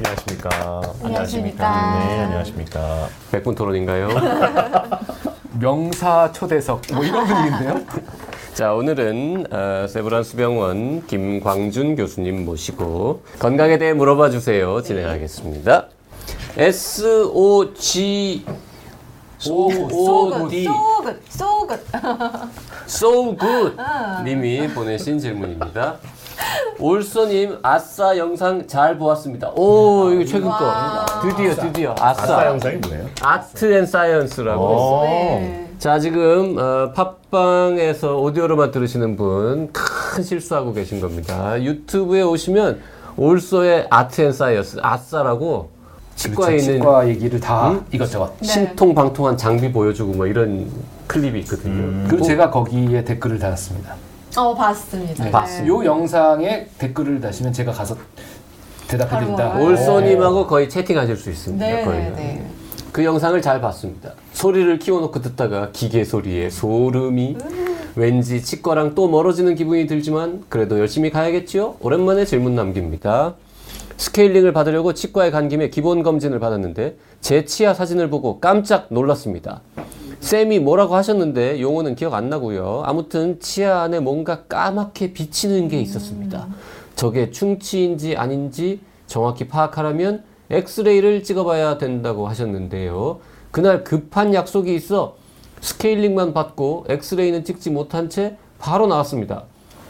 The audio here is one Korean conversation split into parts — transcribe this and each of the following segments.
안녕하십니까. 안녕하십니까. 네, 안녕하십니까. 백분 토론인가요? 명사 초대석 뭐 이런 분위기인데요. 자 오늘은 어, 세브란스 병원 김광준 교수님 모시고 건강에 대해 물어봐 주세요 진행하겠습니다. S O G O O D So good. So Good 님이 보내신 질문입니다. 올소님 아싸 영상 잘 보았습니다. 오 이거 최근 거 드디어 드디어 아싸, 아싸 영상이 뭐예요? Art and Science라고 어. 네. 자 지금 어, 팟빵에서 오디오로만 들으시는 분 큰 실수하고 계신 겁니다. 유튜브에 오시면 올소의 Art and Science 아싸라고 치과에 그렇죠. 있는 치과 얘기를 다 음? 이것저것. 네. 신통방통한 장비 보여주고 뭐 이런 클립이 있거든요. 그리고 제가 거기에 댓글을 달았습니다. 어, 봤습니다. 네. 봤습니다. 요 영상에 댓글을 다시면 제가 가서 대답해드린다. 바로 올소님하고 거의 채팅하실 수 있습니다. 네, 거의. 네, 네. 그 영상을 잘 봤습니다. 소리를 키워놓고 듣다가 기계 소리에 소름이 왠지 치과랑 또 멀어지는 기분이 들지만 그래도 열심히 가야겠지요? 오랜만에 질문 남깁니다. 스케일링을 받으려고 치과에 간 김에 기본 검진을 받았는데 제 치아 사진을 보고 깜짝 놀랐습니다. 쌤이 뭐라고 하셨는데 용어는 기억 안 나고요. 아무튼 치아 안에 뭔가 까맣게 비치는 게 있었습니다. 저게 충치인지 아닌지 정확히 파악하려면 엑스레이를 찍어봐야 된다고 하셨는데요. 그날 급한 약속이 있어 스케일링만 받고 엑스레이는 찍지 못한 채 바로 나왔습니다.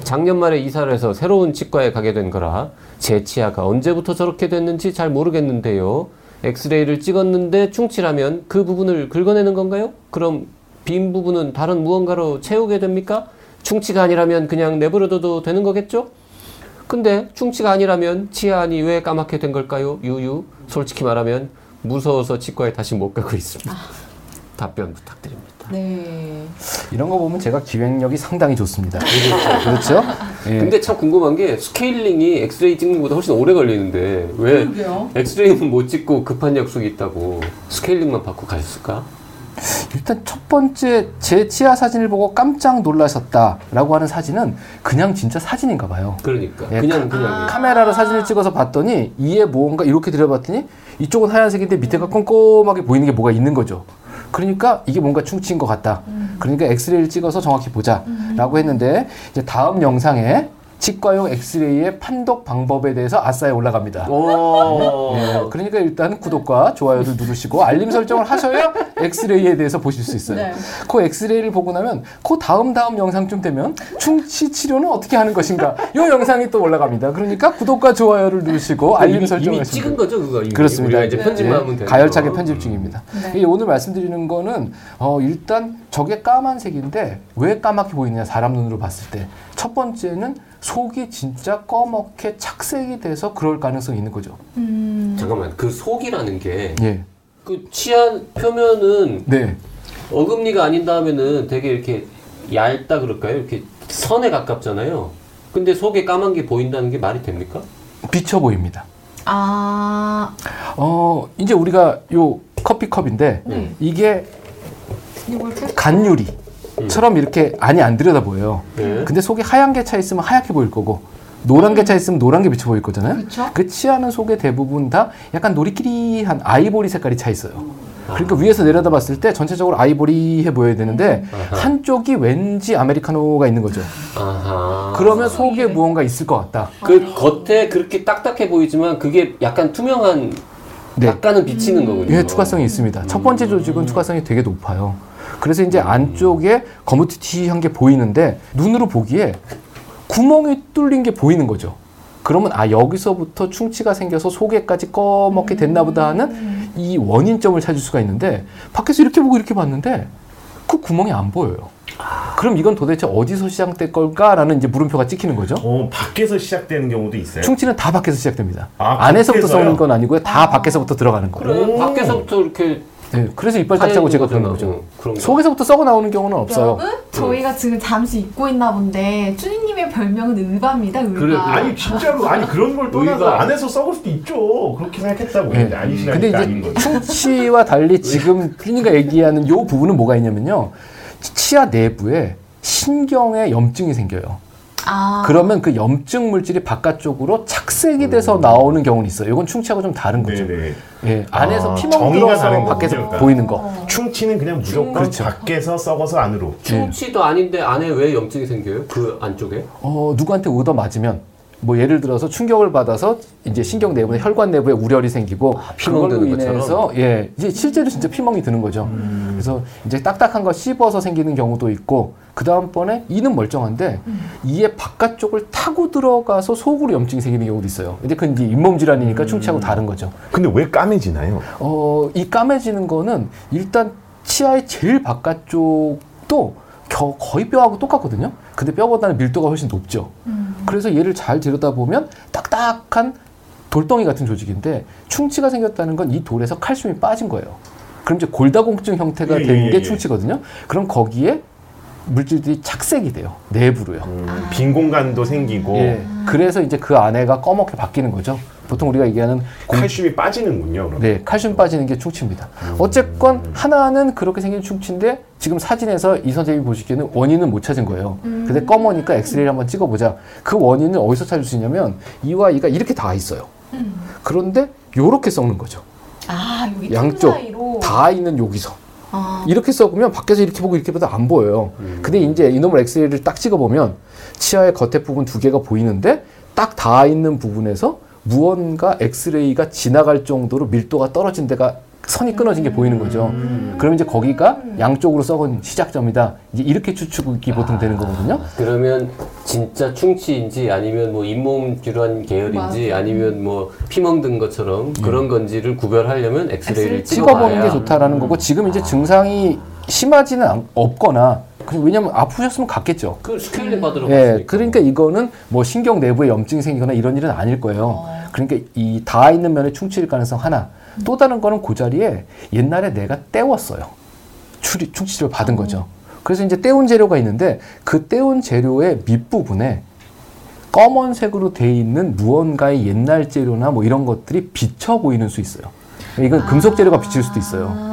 작년 말에 이사를 해서 새로운 치과에 가게 된 거라 제 치아가 언제부터 저렇게 됐는지 잘 모르겠는데요. 엑스레이를 찍었는데 충치라면 그 부분을 긁어내는 건가요? 그럼 빈 부분은 다른 무언가로 채우게 됩니까? 충치가 아니라면 그냥 내버려둬도 되는 거겠죠? 근데 충치가 아니라면 치아 안이 왜 까맣게 된 걸까요? 유유. 솔직히 말하면 무서워서 치과에 다시 못 가고 있습니다. 답변 부탁드립니다. 네. 이런 거 보면 제가 기획력이 상당히 좋습니다. 그렇죠? 예. 근데 참 궁금한 게 스케일링이 엑스레이 찍는 것보다 훨씬 오래 걸리는데 왜 그러게요. 엑스레이는 못 찍고 급한 약속이 있다고 스케일링만 받고 가셨을까? 일단 첫 번째 제 치아 사진을 보고 깜짝 놀라셨다라고 하는 사진은 그냥 진짜 사진인가 봐요. 그러니까 예, 그냥 그냥 카메라로 사진을 찍어서 봤더니 이에 뭔가 이렇게 들여봤더니 이쪽은 하얀색인데 밑에가 꼼꼼하게 보이는 게 뭐가 있는 거죠. 그러니까 이게 뭔가 충치인 것 같다. 그러니까 엑스레이를 찍어서 정확히 보자라고 했는데 이제 다음 영상에 치과용 엑스레이의 판독 방법에 대해서 아싸에 올라갑니다. 오. 예, 그러니까 일단 구독과 좋아요를 누르시고 알림 설정을 하셔야 엑스레이에 대해서 보실 수 있어요. 네. 그 엑스레이를 보고 나면 그 다음 다음 영상쯤 되면 충치 치료는 어떻게 하는 것인가 이 영상이 또 올라갑니다. 그러니까 구독과 좋아요를 누르시고 알림 이미, 설정을 이미 찍은 거죠 그거 이미 그렇습니다. 우리가 이제 편집만 예, 하면 되는 가열차게 거. 편집 중입니다. 네. 이 오늘 말씀드리는 거는 어, 일단 저게 까만색인데 왜 까맣게 보이느냐 사람 눈으로 봤을 때 첫 번째는 속이 진짜 꺼멓게 착색이 돼서 그럴 가능성이 있는 거죠. 음. 잠깐만 그 속이라는 게그 예. 치아 표면은 네. 어금니가 아닌 다음에는 되게 이렇게 얇다 그럴까요? 이렇게 선에 가깝잖아요. 근데 속에 까만 게 보인다는 게 말이 됩니까? 비쳐 보입니다. 아, 어, 이제 우리가 요 커피컵인데 네. 이게 그 간유리 처럼 이렇게 안이 안 들여다 보여요. 네. 근데 속에 하얀 게 차 있으면 하얗게 보일 거고 노란 게 차 있으면 노란 게 비쳐 보일 거잖아요. 그쵸. 그 치아는 속에 대부분 다 약간 노리끼리한 아이보리 색깔이 차 있어요. 그러니까 위에서 내려다 봤을 때 전체적으로 아이보리해 보여야 되는데 한쪽이 왠지 아메리카노가 있는 거죠. 아하. 그러면 속에 무언가 있을 것 같다. 그 겉에 그렇게 딱딱해 보이지만 그게 약간 투명한 네. 약간은 비치는 거군요. 예, 투과성이 있습니다. 첫 번째 조직은 투과성이 되게 높아요. 그래서 이제 안쪽에 거무튀튀한 게 보이는데 눈으로 보기에 구멍이 뚫린 게 보이는 거죠. 그러면 아 여기서부터 충치가 생겨서 속에까지 꺼멓게 됐나 보다 하는 이 원인점을 찾을 수가 있는데 밖에서 이렇게 보고 이렇게 봤는데 그 구멍이 안 보여요. 그럼 이건 도대체 어디서 시작될 걸까라는 이제 물음표가 찍히는 거죠. 어, 밖에서 시작되는 경우도 있어요. 충치는 다 밖에서 시작됩니다. 아, 안에서부터? 썩는 건 아니고요. 다 밖에서부터 들어가는 거예요. 그래 밖에서부터 이렇게 네, 그래서 이빨 딱 짜고 제가 그런 거죠. 그런 거. 속에서부터 썩어 나오는 경우는 없어요. 여러분, 저희가 지금 잠시 잊고 있나 본데 쭈니님의 별명은 의바입니다. 의바. 그래, 그래. 아니 진짜로 아니 그런 걸 떠나서 의가. 안에서 썩을 수도 있죠. 그렇게 생각했다고 네. 근데 아니시라니까 근데 아닌 이제 거죠. 충치와 달리 지금 휘니가 얘기하는 요 부분은 뭐가 있냐면요. 치아 내부에 신경에 염증이 생겨요. 아. 그러면 그 염증 물질이 바깥쪽으로 착색이 돼서 나오는 경우는 있어요. 이건 충치하고 좀 다른 거죠. 네네. 예, 안에서 아, 피멍 정의가 들어서 다른 거군요, 밖에서 그러니까. 보이는 거. 어. 충치는 그냥 무조건 그렇죠. 밖에서 썩어서 안으로. 충치도 아닌데 안에 왜 염증이 생겨요? 그 안쪽에? 어, 누구한테 얻어 맞으면 뭐 예를 들어서 충격을 받아서 이제 신경 내부에 혈관 내부에 우열이 생기고 피멍 그걸로 드는 것처럼? 인해서 예 이제 실제로 진짜 피멍이 드는 거죠. 그래서 이제 딱딱한 거 씹어서 생기는 경우도 있고 그 다음번에 이는 멀쩡한데 이의 바깥쪽을 타고 들어가서 속으로 염증이 생기는 경우도 있어요. 근데 그건 이제 잇몸 질환이니까 충치하고 다른 거죠. 근데 왜 까매지나요? 어, 이 까매지는 거는 일단 치아의 제일 바깥쪽도 겨- 거의 뼈하고 똑같거든요. 근데 뼈보다는 밀도가 훨씬 높죠. 그래서 얘를 잘 들여다보면 딱딱한 돌덩이 같은 조직인데 충치가 생겼다는 건 이 돌에서 칼슘이 빠진 거예요. 그럼 이제 골다공증 형태가 예, 되는 예, 게 예. 충치거든요. 그럼 거기에 물질들이 착색이 돼요. 내부로요. 음, 빈 공간도 생기고 예. 그래서 이제 그 안에가 검게 바뀌는 거죠. 보통 우리가 얘기하는 공- 칼슘이 빠지는군요. 그럼. 네, 칼슘 빠지는 게 충치입니다. 어쨌건 하나는 그렇게 생긴 충치인데 지금 사진에서 이 선생님이 보시기에는 원인은 못 찾은 거예요. 근데 검으니까 엑스레이를 한번 찍어보자. 그 원인은 어디서 찾을 수 있냐면 이와 이가 이렇게 다 있어요. 그런데 요렇게 썩는 거죠. 아, 여기 양쪽. 다 있는 여기서. 아. 이렇게 썩으면 밖에서 이렇게 보고 이렇게 봐도 안 보여요. 근데 이제 이놈을 엑스레이를 딱 찍어보면 치아의 겉에 부분 두 개가 보이는데 딱 닿아 있는 부분에서 무언가 엑스레이가 지나갈 정도로 밀도가 떨어진 데가 선이 끊어진 게 보이는 거죠. 그럼 이제 거기가 양쪽으로 썩은 시작점이다. 이제 이렇게 추측이 보통 되는 거거든요. 그러면 진짜 충치인지 아니면 뭐 잇몸 질환 계열인지 맞아. 아니면 뭐 피멍 든 것처럼 그런 건지를 구별하려면 엑스레이를 찍어보는 게 좋다라는 거고 지금 이제 증상이 심하지는 않- 없거나 그- 왜냐면 아프셨으면 갔겠죠. 그 스케일링 받으러 예, 갔으니까. 그러니까 이거는 뭐 신경 내부에 염증이 생기거나 이런 일은 아닐 거예요. 그러니까 이 닿아 있는 면에 충치일 가능성 하나. 또 다른 거는 그 자리에 옛날에 내가 때웠어요. 추리, 충치를 받은 거죠. 그래서 이제 때운 재료가 있는데 그 때운 재료의 밑부분에 검은색으로 돼 있는 무언가의 옛날 재료나 뭐 이런 것들이 비쳐 보이는 수 있어요. 이건 금속 재료가 비칠 수도 있어요.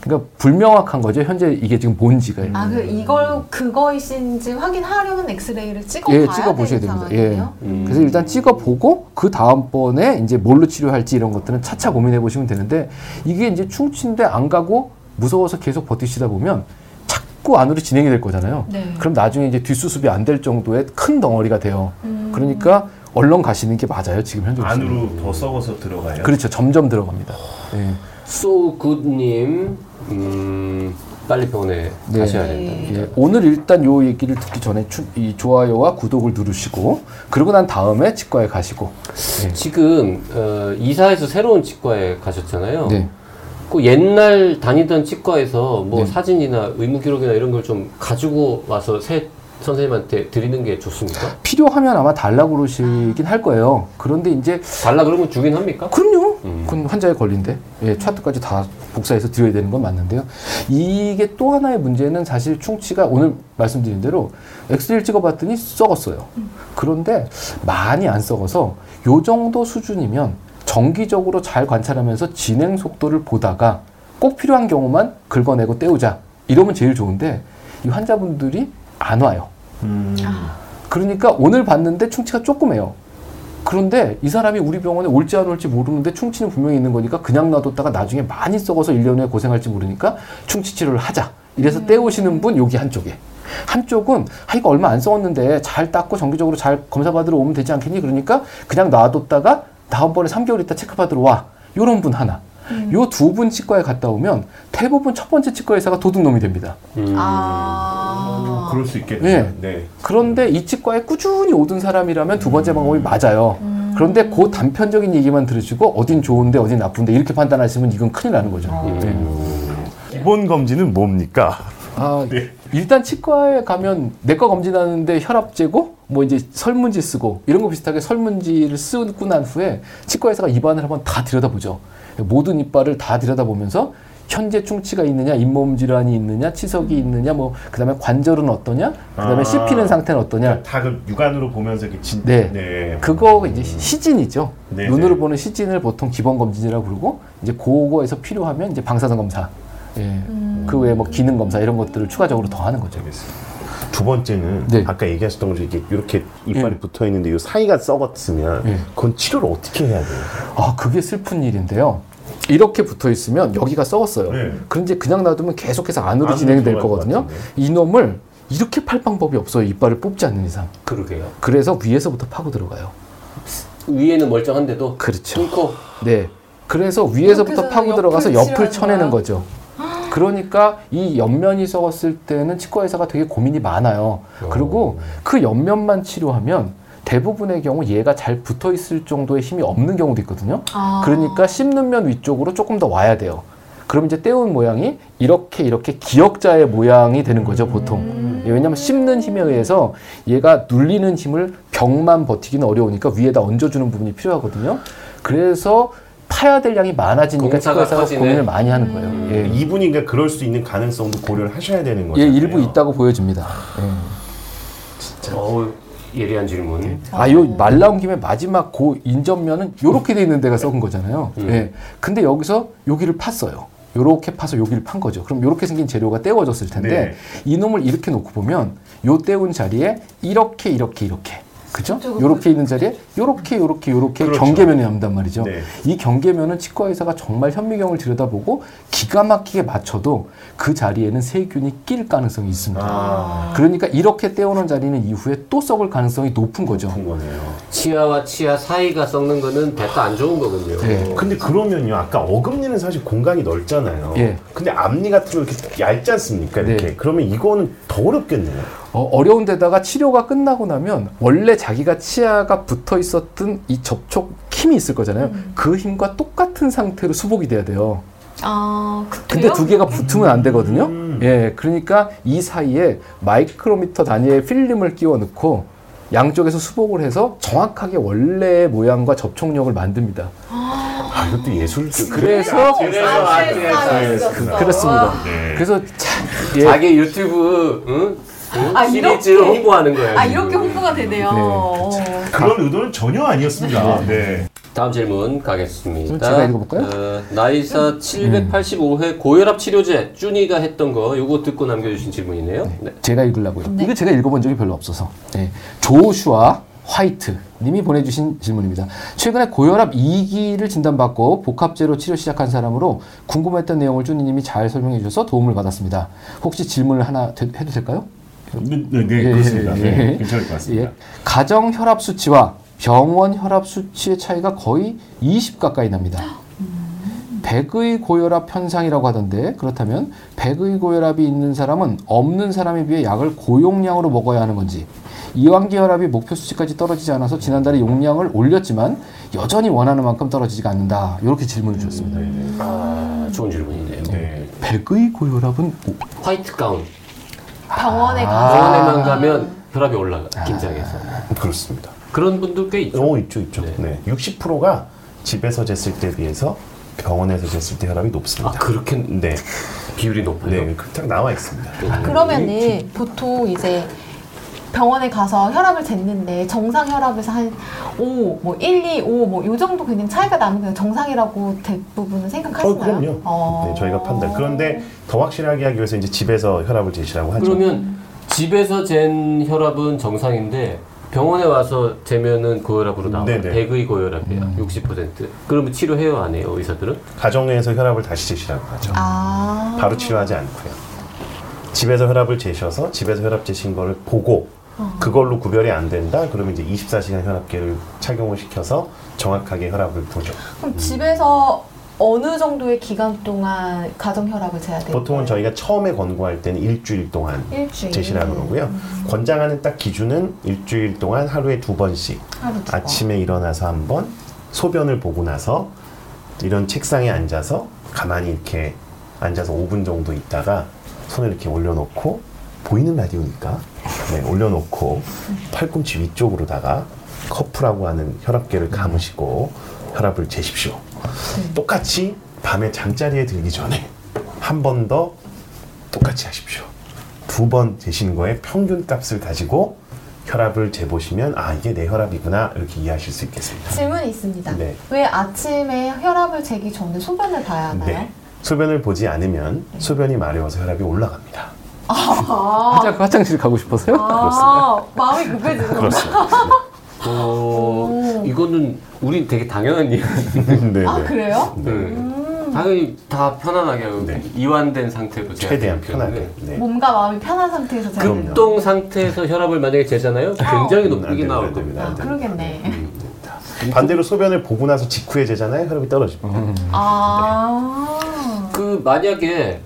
아, 그러니까 불명확한 거죠. 현재 이게 지금 뭔지가. 아, 그 이걸 그거이신지 확인하려면 엑스레이를 찍어봐야 예, 찍어 보셔야 되는 됩니다. 예. 음. 그래서 일단 찍어 보고 그 다음번에 이제 뭘로 치료할지 이런 것들은 차차 고민해 보시면 되는데 이게 이제 충치인데 안 가고 무서워서 계속 버티시다 보면 자꾸 안으로 진행이 될 거잖아요. 네. 그럼 나중에 이제 뒷수습이 안 될 정도의 큰 덩어리가 돼요. 음. 그러니까 얼른 가시는 게 맞아요. 지금 현재 안으로 더 썩어서 들어가요. 그렇죠. 점점 들어갑니다. 예. 소굿님 음, 빨리 병원에 네. 가셔야 된다. 예, 오늘 일단 요 얘기를 듣기 전에 추- 이 좋아요와 구독을 누르시고 그러고 난 다음에 치과에 가시고 예. 지금 어, 이사해서 새로운 치과에 가셨잖아요. 네. 그 옛날 다니던 치과에서 뭐 네. 사진이나 의무 기록이나 이런 걸 좀 가지고 와서 새 선생님한테 드리는 게 좋습니까? 필요하면 아마 달라고 그러시긴 할 거예요. 그런데 이제 달라 그러면 주긴 합니까? 그럼요. 음. 그건 환자의 권리인데 예, 차트까지 다 복사해서 드려야 되는 건 맞는데요. 이게 또 하나의 문제는 사실 충치가 오늘 말씀드린 대로 엑스레이를 찍어봤더니 썩었어요. 그런데 많이 안 썩어서 요 정도 수준이면 정기적으로 잘 관찰하면서 진행 속도를 보다가 꼭 필요한 경우만 긁어내고 떼우자 이러면 제일 좋은데 이 환자분들이 안 와요. 음. 그러니까 오늘 봤는데 충치가 조금해요. 그런데 이 사람이 우리 병원에 올지 안 올지 모르는데 충치는 분명히 있는 거니까 그냥 놔뒀다가 나중에 많이 썩어서 1년 후에 고생할지 모르니까 충치 치료를 하자. 이래서 떼우시는 분 여기 한쪽에. 한쪽은 아 이거 얼마 안 썩었는데 잘 닦고 정기적으로 잘 검사 받으러 오면 되지 않겠니? 그러니까 그냥 놔뒀다가 다음번에 3개월 있다 체크 받으러 와. 요런 분 하나. 요두 분 치과에 갔다 오면 대부분 첫 번째 치과 의사가 도둑놈이 됩니다. 음. 아. 그럴 수 있겠네요. 예. 네. 그런데 이 치과에 꾸준히 오던 사람이라면 두 번째 방법이 맞아요. 음. 그런데 그 단편적인 얘기만 들으시고 어딘 좋은데 어딘 나쁜데 이렇게 판단하시면 이건 큰일 나는 거죠. 네. 기본 검진은 뭡니까? 아, 네. 일단 치과에 가면 내과 검진하는데 혈압 재고 뭐 이제 설문지 쓰고 이런 거 비슷하게 설문지를 쓰고 난 후에 치과 의사가 입안을 한번 다 들여다보죠. 모든 이빨을 다 들여다보면서 현재 충치가 있느냐, 잇몸 질환이 있느냐, 치석이 있느냐, 뭐 그다음에 관절은 어떠냐, 그다음에 아. 씹히는 상태는 어떠냐. 다 그 육안으로 보면서 이렇게 진. 네. 네. 그거 이제 시진이죠. 네, 눈으로 네. 보는 시진을 보통 기본 검진이라고 부르고 이제 그거에서 필요하면 이제 방사선 검사, 예, 그 외에 뭐 기능 검사 이런 것들을 추가적으로 더 하는 거죠. 알겠습니다. 두 번째는 네. 아까 얘기하셨던 것처럼 이렇게 이렇게 이빨이 예. 붙어 있는데 이 사이가 썩었으면 예. 그건 치료를 어떻게 해야 돼요? 아, 그게 슬픈 일인데요. 이렇게 붙어 있으면 여기가 썩었어요. 네. 그런데 그냥 놔두면 계속해서 안으로 안으로 진행될 거거든요. 이놈을 이렇게 팔 방법이 없어요. 이빨을 뽑지 않는 이상. 그러게요. 그래서 위에서부터 파고 들어가요. 위에는 멀쩡한데도 그렇죠. 뚫고 네. 그래서 위에서부터 파고 들어가서 옆을 쳐내는? 거죠. 그러니까 이 옆면이 썩었을 때는 치과 의사가 되게 고민이 많아요. 그리고 그 옆면만 치료하면 대부분의 경우 얘가 잘 붙어 있을 정도의 힘이 없는 경우도 있거든요. 아. 그러니까 씹는 면 위쪽으로 조금 더 와야 돼요. 그럼 이제 떼운 모양이 이렇게 이렇게 기역자의 모양이 되는 거죠, 보통. 예, 왜냐하면 씹는 힘에 의해서 얘가 눌리는 힘을 벽만 버티기는 어려우니까 위에다 얹어주는 부분이 필요하거든요. 그래서 파야 될 양이 많아지니까 치과 공사가 의사가 커지네. 고민을 많이 하는 거예요. 예. 이분이 그러니까 그럴 수 있는 가능성도 고려를 하셔야 되는 거죠. 예, 일부 있다고 보여집니다. 예. 어우 예리한 질문. 아, 요 말 나온 김에 마지막 고 인접면은 요렇게 돼 있는 데가 썩은 거잖아요. 음. 예. 근데 여기서 여기를 팠어요. 요렇게 파서 여기를 판 거죠. 그럼 요렇게 생긴 재료가 떼워졌을 텐데 네. 이놈을 이렇게 놓고 보면 요 떼운 자리에 이렇게 이렇게 이렇게 그죠? 요렇게 있는 자리에 요렇게 요렇게 요렇게 그렇죠. 경계면이 남단 말이죠. 네. 이 경계면은 치과 의사가 정말 현미경을 들여다보고 기가 막히게 맞춰도 그 자리에는 세균이 낄 가능성이 있습니다. 아, 그러니까 이렇게 떼어놓은 자리는 이후에 또 썩을 가능성이 높은 거죠. 그런 거네요. 치아와 치아 사이가 썩는 거는 배가 안 좋은 거군요. 네. 근데 그러면요, 아까 어금니는 사실 공간이 넓잖아요. 예. 근데 앞니 같은 거 이렇게 얇지 않습니까? 이렇게. 네. 그러면 이거는 더 어렵겠네요. 어, 려운 데다가 치료가 끝나고 나면 원래 자기가 치아가 붙어 있었던 이 접촉 힘이 있을 거잖아요. 그 힘과 똑같은 상태로 수복이 돼야 돼요. 아, 근데 그래요? 두 개가 붙으면 안 되거든요. 음. 예, 그러니까 이 사이에 마이크로미터 단위의 필름을 끼워 넣고 양쪽에서 수복을 해서 정확하게 원래의 모양과 접촉력을 만듭니다. 아, 이것도 예술. 그래서 그래서 아트에서 그, 그렇습니다. 네. 그래서 참, 예, 자기 유튜브 응? 응? 아, 시리즈를 이렇게? 홍보하는 거예요. 아. 이렇게 홍보가 되네요. 네. 어. 그런 의도는 전혀 아니었습니다. 네. 다음 질문 가겠습니다. 제가 읽어볼까요? 어, 나이사 785회 고혈압 치료제 쭈니가 했던 거 요거 듣고 남겨주신 질문이네요. 네. 제가 읽으려고요. 네. 이거 제가 읽어본 적이 별로 없어서. 네. 조슈아 화이트 님이 보내주신 질문입니다. 최근에 고혈압 2기를 진단받고 복합제로 치료 시작한 사람으로 궁금했던 내용을 쭈니님이 잘 설명해 주셔서 도움을 받았습니다. 혹시 질문을 하나 되- 해도 될까요? 네, 네, 네, 예, 그렇습니다. 예, 네, 예. 괜찮을 것 같습니다. 예. 가정 혈압 수치와 병원 혈압 수치의 차이가 거의 20 가까이 납니다. 백의 고혈압 현상이라고 하던데 그렇다면 백의 고혈압이 있는 사람은 없는 사람에 비해 약을 고용량으로 먹어야 하는 건지 이완기 혈압이 목표 수치까지 떨어지지 않아서 지난달에 용량을 올렸지만 여전히 원하는 만큼 떨어지지가 않는다 이렇게 질문을 주셨습니다. 아, 좋은 질문이네요. 네. 백의 고혈압은 뭐- 화이트 가운. 병원에 아. 가서. 병원에만 가면 혈압이 올라가. 긴장해서. 그렇습니다. 그런 분들 꽤 있죠. 어, 있죠, 있죠. 네. 네. 60%가 집에서 쟀을 때 비해서 병원에서 쟀을 때 혈압이 아 높습니다. 그렇게 네. 비율이 높아요. 네, 그렇게 나와 있습니다. 그러면은 보통 이제 병원에 가서 혈압을 쟀는데 정상 혈압에서 한 5, 뭐 1, 2, 5, 뭐요 정도 그냥 차이가 나면 그냥 정상이라고 대부분은 생각하시나요? 어, 그럼요. 어. 네, 저희가 판단. 그런데 더 확실하게 하기 위해서 이제 집에서 혈압을 재시라고 하죠. 그러면 집에서 잰 혈압은 정상인데 병원에 와서 재면은 고혈압으로 나와요. 네네. 백의 고혈압이에요. 60%. 그러면 치료해요 안 해요 의사들은? 가정에서 혈압을 다시 재시라고 하죠. 아. 바로 치료하지 않고요. 집에서 혈압을 재셔서 집에서 혈압 재신 거를 보고 어. 그걸로 구별이 안 된다. 그러면 이제 24시간 혈압계를 착용을 시켜서 정확하게 혈압을 보죠. 그럼 집에서 어느 정도의 기간 동안 가정 혈압을 재야 돼요? 보통은 저희가 처음에 권고할 때는 일주일 동안 일주일. 재시라 그러고요. 권장하는 딱 기준은 일주일 동안 하루에 두 번씩 하루 두 번. 아침에 일어나서 한 번, 소변을 보고 나서 이런 책상에 앉아서 가만히 이렇게 앉아서 5분 정도 있다가 손을 이렇게 올려놓고 보이는 라디오니까 네, 올려놓고 팔꿈치 위쪽으로다가 커프라고 하는 혈압계를 감으시고 혈압을 재십시오. 똑같이 밤에 잠자리에 들기 전에 한 번 더 똑같이 하십시오. 두 번 재시는 거에 평균 값을 가지고 혈압을 재보시면 아 이게 내 혈압이구나 이렇게 이해하실 수 있겠습니다. 질문이 있습니다. 네. 왜 아침에 혈압을 재기 전에 소변을 봐야 하나요? 네. 소변을 보지 않으면 소변이 마려워서 혈압이 올라갑니다. 아, 화장, 화장실 가고 싶어서요? 아 마음이 급해지는 그렇습니다. 어, 이거는 우린 되게 당연한 이야기. 네, 아 네. 그래요? 네. 음. 당연히 다 편안하게 하고 네. 이완된 상태로 재야 최대한. 편하게. 네. 몸과 마음이 편한 상태에서. 돼요. 급동 상태에서 혈압을 만약에 재잖아요. 굉장히 음, 안 높게 나올 겁니다. 아. 그러겠네. 음. 반대로 소변을 보고 나서 직후에 재잖아요. 혈압이 떨어집니다. 아. 그 만약에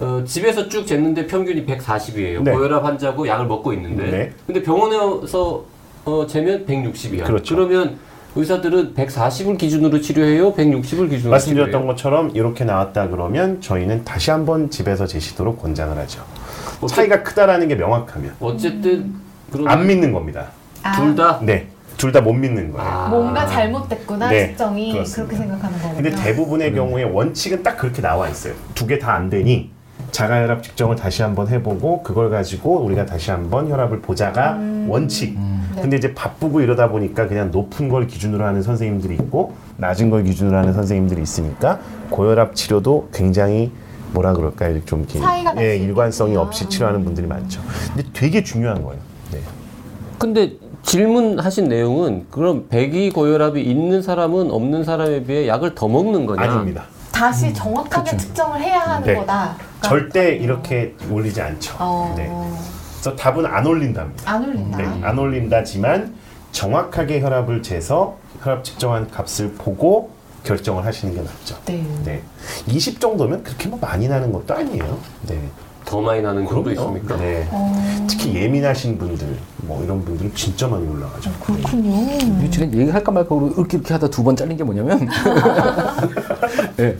어, 집에서 쭉 쟀는데 평균이 140이에요. 네. 고혈압 환자고 약을 먹고 있는데. 네. 근데 병원에서 어, 재면 160이야. 그렇죠. 그러면 의사들은 140을 기준으로 치료해요? 160을 기준으로 말씀드렸던 치료해요? 것처럼 이렇게 나왔다 그러면 저희는 다시 한번 집에서 재시도록 권장을 하죠. 어째- 차이가 크다라는 게 명확하면 어쨌든 그러면 안 믿는 겁니다. 아, 둘 다 네, 둘 다 못 믿는 거예요. 아. 뭔가 잘못됐구나 네, 측정이 그렇습니다. 그렇게 생각하는 거군요. 근데 대부분의 경우에 원칙은 딱 그렇게 나와 있어요. 두 개 다 안 되니 자가혈압 측정을 다시 한번 해보고 그걸 가지고 우리가 다시 한번 혈압을 보자가 원칙. 네. 근데 이제 바쁘고 이러다 보니까 그냥 높은 걸 기준으로 하는 선생님들이 있고 낮은 걸 기준으로 하는 선생님들이 있으니까 고혈압 치료도 굉장히 뭐라 그럴까요? 좀 이렇게 예, 일관성이. 없이 치료하는 분들이 많죠. 근데 되게 중요한 거예요. 네. 근데 질문하신 내용은 그럼 배기 고혈압이 있는 사람은 없는 사람에 비해 약을 더 먹는 거냐? 아닙니다. 다시 정확하게 그쵸. 측정을 해야 하는 네. 거다. 절대 이렇게 올리지 않죠. 어, 네. 그래서 답은 안 올린답니다. 안 올린다. 네, 안 올린다지만 정확하게 혈압을 재서 혈압 측정한 값을 보고 결정을 하시는 게 낫죠. 네. 네. 20 정도면 그렇게 뭐 많이 나는 것도 아니에요. 네. 더 많이 나는 경우도 그럼요. 있습니까? 네. 어, 특히 예민하신 분들, 뭐 이런 분들은 진짜 많이 올라가죠. 그렇군요. 이 지금 얘기할까 말까 이렇게 이렇게 하다 두 번 잘린 게 뭐냐면 네.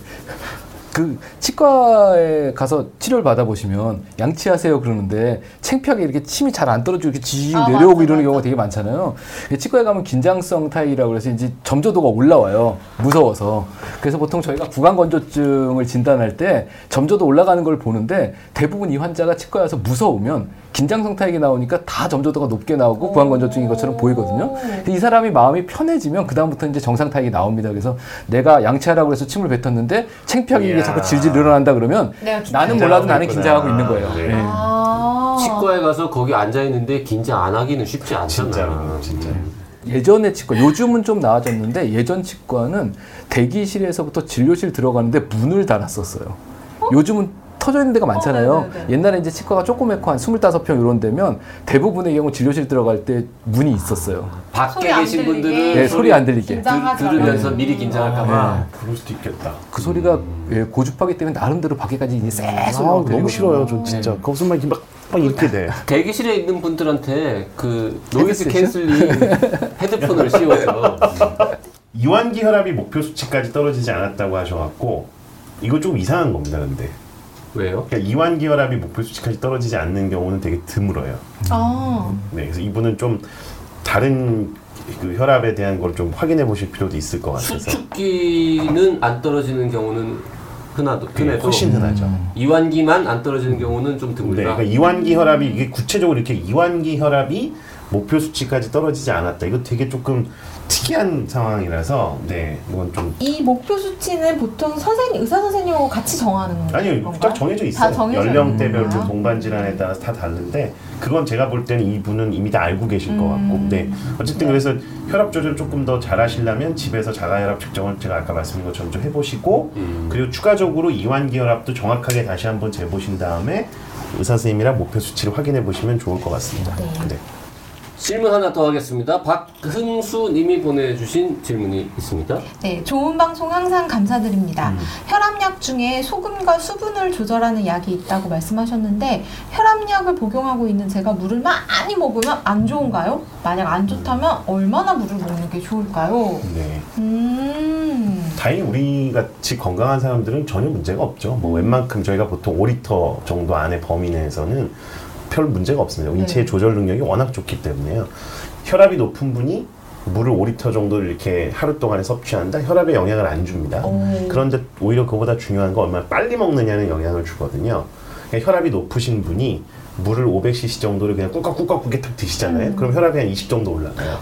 그 치과에 가서 치료를 받아보시면 양치하세요 그러는데 창피하게 이렇게 침이 잘 안 떨어지고 이렇게 지직 아, 내려오고 맞아, 이러는. 경우가 되게 많잖아요. 치과에 가면 긴장성 타이라고 그래서 이제 점조도가 올라와요. 무서워서. 그래서 보통 저희가 구강건조증을 진단할 때 점조도 올라가는 걸 보는데 대부분 이 환자가 치과에 와서 무서우면 긴장성 타익이 나오니까 다 점조도가 높게 나오고 구강 건조증인 것처럼 보이거든요. 이 사람이 마음이 편해지면 그다음부터 이제 정상 타익이 나옵니다. 그래서 내가 양치하라고 해서 침을 뱉었는데 창피하게 이게. 자꾸 질질 늘어난다 그러면 긴장- 나는 몰라도 나는 긴장하고 긴장하고 있는 있구나. 거예요. 네. 네. 아. 치과에 가서 거기 앉아 있는데 긴장 안 하기는 쉽지 않잖아. 진짜로, 진짜. 예전의 치과, 요즘은 좀 나아졌는데 예전 치과는 대기실에서부터 진료실 들어가는데 문을 닫았었어요. 요즘은 터져 있는 데가 많잖아요. 어. 옛날에 이제 치과가 조그맣고 한 25평 이런 데면 대부분의 경우 진료실 들어갈 때 문이 있었어요. 밖에 소리 안 계신. 분들은 네, 소리 안 들리게. 들, 들으면서 않아요. 미리 긴장할까봐. 아, 그럴 수도 있겠다. 그 소리가 예, 고주파기 때문에 나름대로 밖에까지 이제 쎄 아, 소리가 너무 들리거든요. 싫어요, 저 진짜. 거기서 막, 이렇게 막, 막 이렇게 돼. 대기실에 있는 분들한테 그 noise? canceling 헤드폰을 씌워서 이완기 혈압이 목표 수치까지 떨어지지 않았다고 하셔갖고 이거 좀 이상한 겁니다, 근데. 왜요? 그러니까 이완 기 혈압이 목표 수치까지 떨어지지 않는 경우는 되게 드물어요. 아. 네, 그래서 이분은 좀 다른 그 혈압에 대한 걸 좀 확인해 보실 필요도 있을 것 같아서. 수축기는 안 떨어지는 경우는 흔하도 네, 흔해도 훨씬 흔하죠. 이완기만 안 떨어지는 경우는 좀 네, 드물다. 그러니까 이완기 혈압이 이게 구체적으로 이렇게 이완기 혈압이 목표 수치까지 떨어지지 않았다. 이거 되게 조금 특이한 상황이라서 네, 이건 좀 이 목표 수치는 보통 선생님 의사 선생님하고 같이 정하는 아니요, 건가요? 딱 정해져 있어요. 다 정해져 연령대별로? 동반 질환에 따라서 다 다른데 그건 제가 볼 때는 이분은 이미 다 알고 계실 것 같고, 음. 네. 어쨌든 그래서 혈압 조절 조금 더 잘하시려면 집에서 자가 혈압 측정을 제가 아까 말씀드린 것처럼 좀 해보시고 음. 그리고 추가적으로 이완기 혈압도 정확하게 다시 한번 재보신 다음에 의사 선생님이랑 목표 수치를 확인해 보시면 좋을 것 같습니다. 네. 네. 질문 하나 더 하겠습니다. 박흥수 님이 보내주신 질문이 있습니다. 네, 좋은 방송 항상 감사드립니다. 음. 혈압약 중에 소금과 수분을 조절하는 약이 있다고 말씀하셨는데 혈압약을 복용하고 있는 제가 물을 많이 먹으면 안 좋은가요? 만약 안 좋다면 얼마나 물을 먹는 게 좋을까요? 네. 음. 다행히 우리 같이 건강한 사람들은 전혀 문제가 없죠. 뭐 웬만큼 저희가 보통 5리터 정도 안에 범위 내에서는 별 문제가 없습니다. 인체의 조절 능력이 워낙 좋기 때문에요. 혈압이 높은 분이 물을 5리터 정도를 이렇게 하루 동안에 섭취한다? 혈압에 영향을 안 줍니다. 그런데 오히려 그보다 중요한 건 얼마나 빨리 먹느냐는 영향을 주거든요. 그러니까 혈압이 높으신 분이 물을 500cc 정도를 그냥 꿀꺽꿀꺽 그게 탁 드시잖아요. 그럼 혈압이 한 20 정도 올라가요.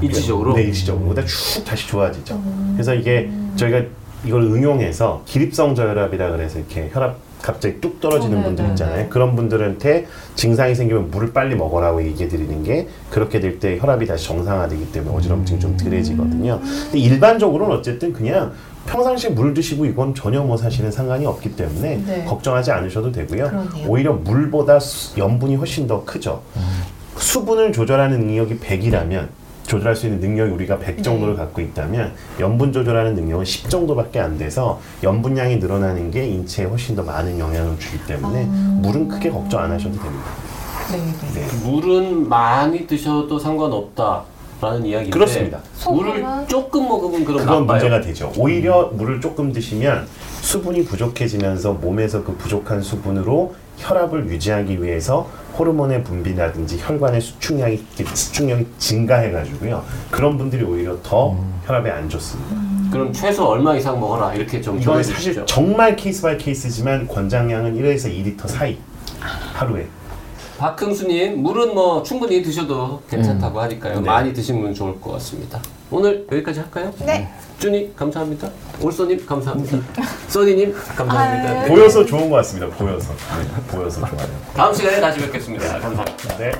일시적으로. 네, 일시적으로. 그다가 쭉 다시 좋아지죠. 그래서 이게 저희가 이걸 응용해서 기립성 저혈압이라 그래서 이렇게 혈압 갑자기 뚝 떨어지는 어, 네, 분들 네, 있잖아요. 네. 그런 분들한테 증상이 생기면 물을 빨리 먹으라고 얘기해 드리는 게 그렇게 될 때 혈압이 다시 정상화되기 때문에 어지럼증이 좀 덜해지거든요. 근데 일반적으로는 어쨌든 그냥 평상시에 물 드시고 이건 전혀 뭐 사실은 상관이 없기 때문에 네. 걱정하지 않으셔도 되고요. 그러네요. 오히려 물보다 수- 염분이 훨씬 더 크죠. 수분을 조절하는 능력이 100이라면 조절할 수 있는 능력이 우리가 100 정도를 네. 갖고 있다면 염분 조절하는 능력은 10 정도밖에 안 돼서 염분량이 늘어나는 게 인체에 훨씬 더 많은 영향을 주기 때문에 아. 물은 크게 걱정 안 하셔도 됩니다. 네, 네. 네. 물은 많이 드셔도 상관없다 라는 이야기인데 그렇습니다. 물을? 조금 먹으면 그럼 그건 나빠요. 문제가 되죠. 오히려 물을 조금 드시면 수분이 부족해지면서 몸에서 그 부족한 수분으로 혈압을 유지하기 위해서 호르몬의 분비라든지 혈관의 수축량이 수축력이 증가해가지고요. 그런 분들이 오히려 더 혈압에 안 좋습니다. 그럼 최소 얼마 이상 먹어라 이렇게 좀 이건 정해주시죠. 사실 정말 case by case지만 권장량은 1에서 2리터 사이 하루에. 박흥수님 물은 뭐 충분히 드셔도 괜찮다고 하니까요. 네. 많이 드시면 좋을 것 같습니다. 오늘 여기까지 할까요? 네. 준이 감사합니다. 올소님 감사합니다. 써니님 감사합니다. 아유. 네. 보여서 좋은 것 같습니다. 보여서. 네, 보여서 좋아요. 다음 시간에 다시 뵙겠습니다. 감사합니다. 네.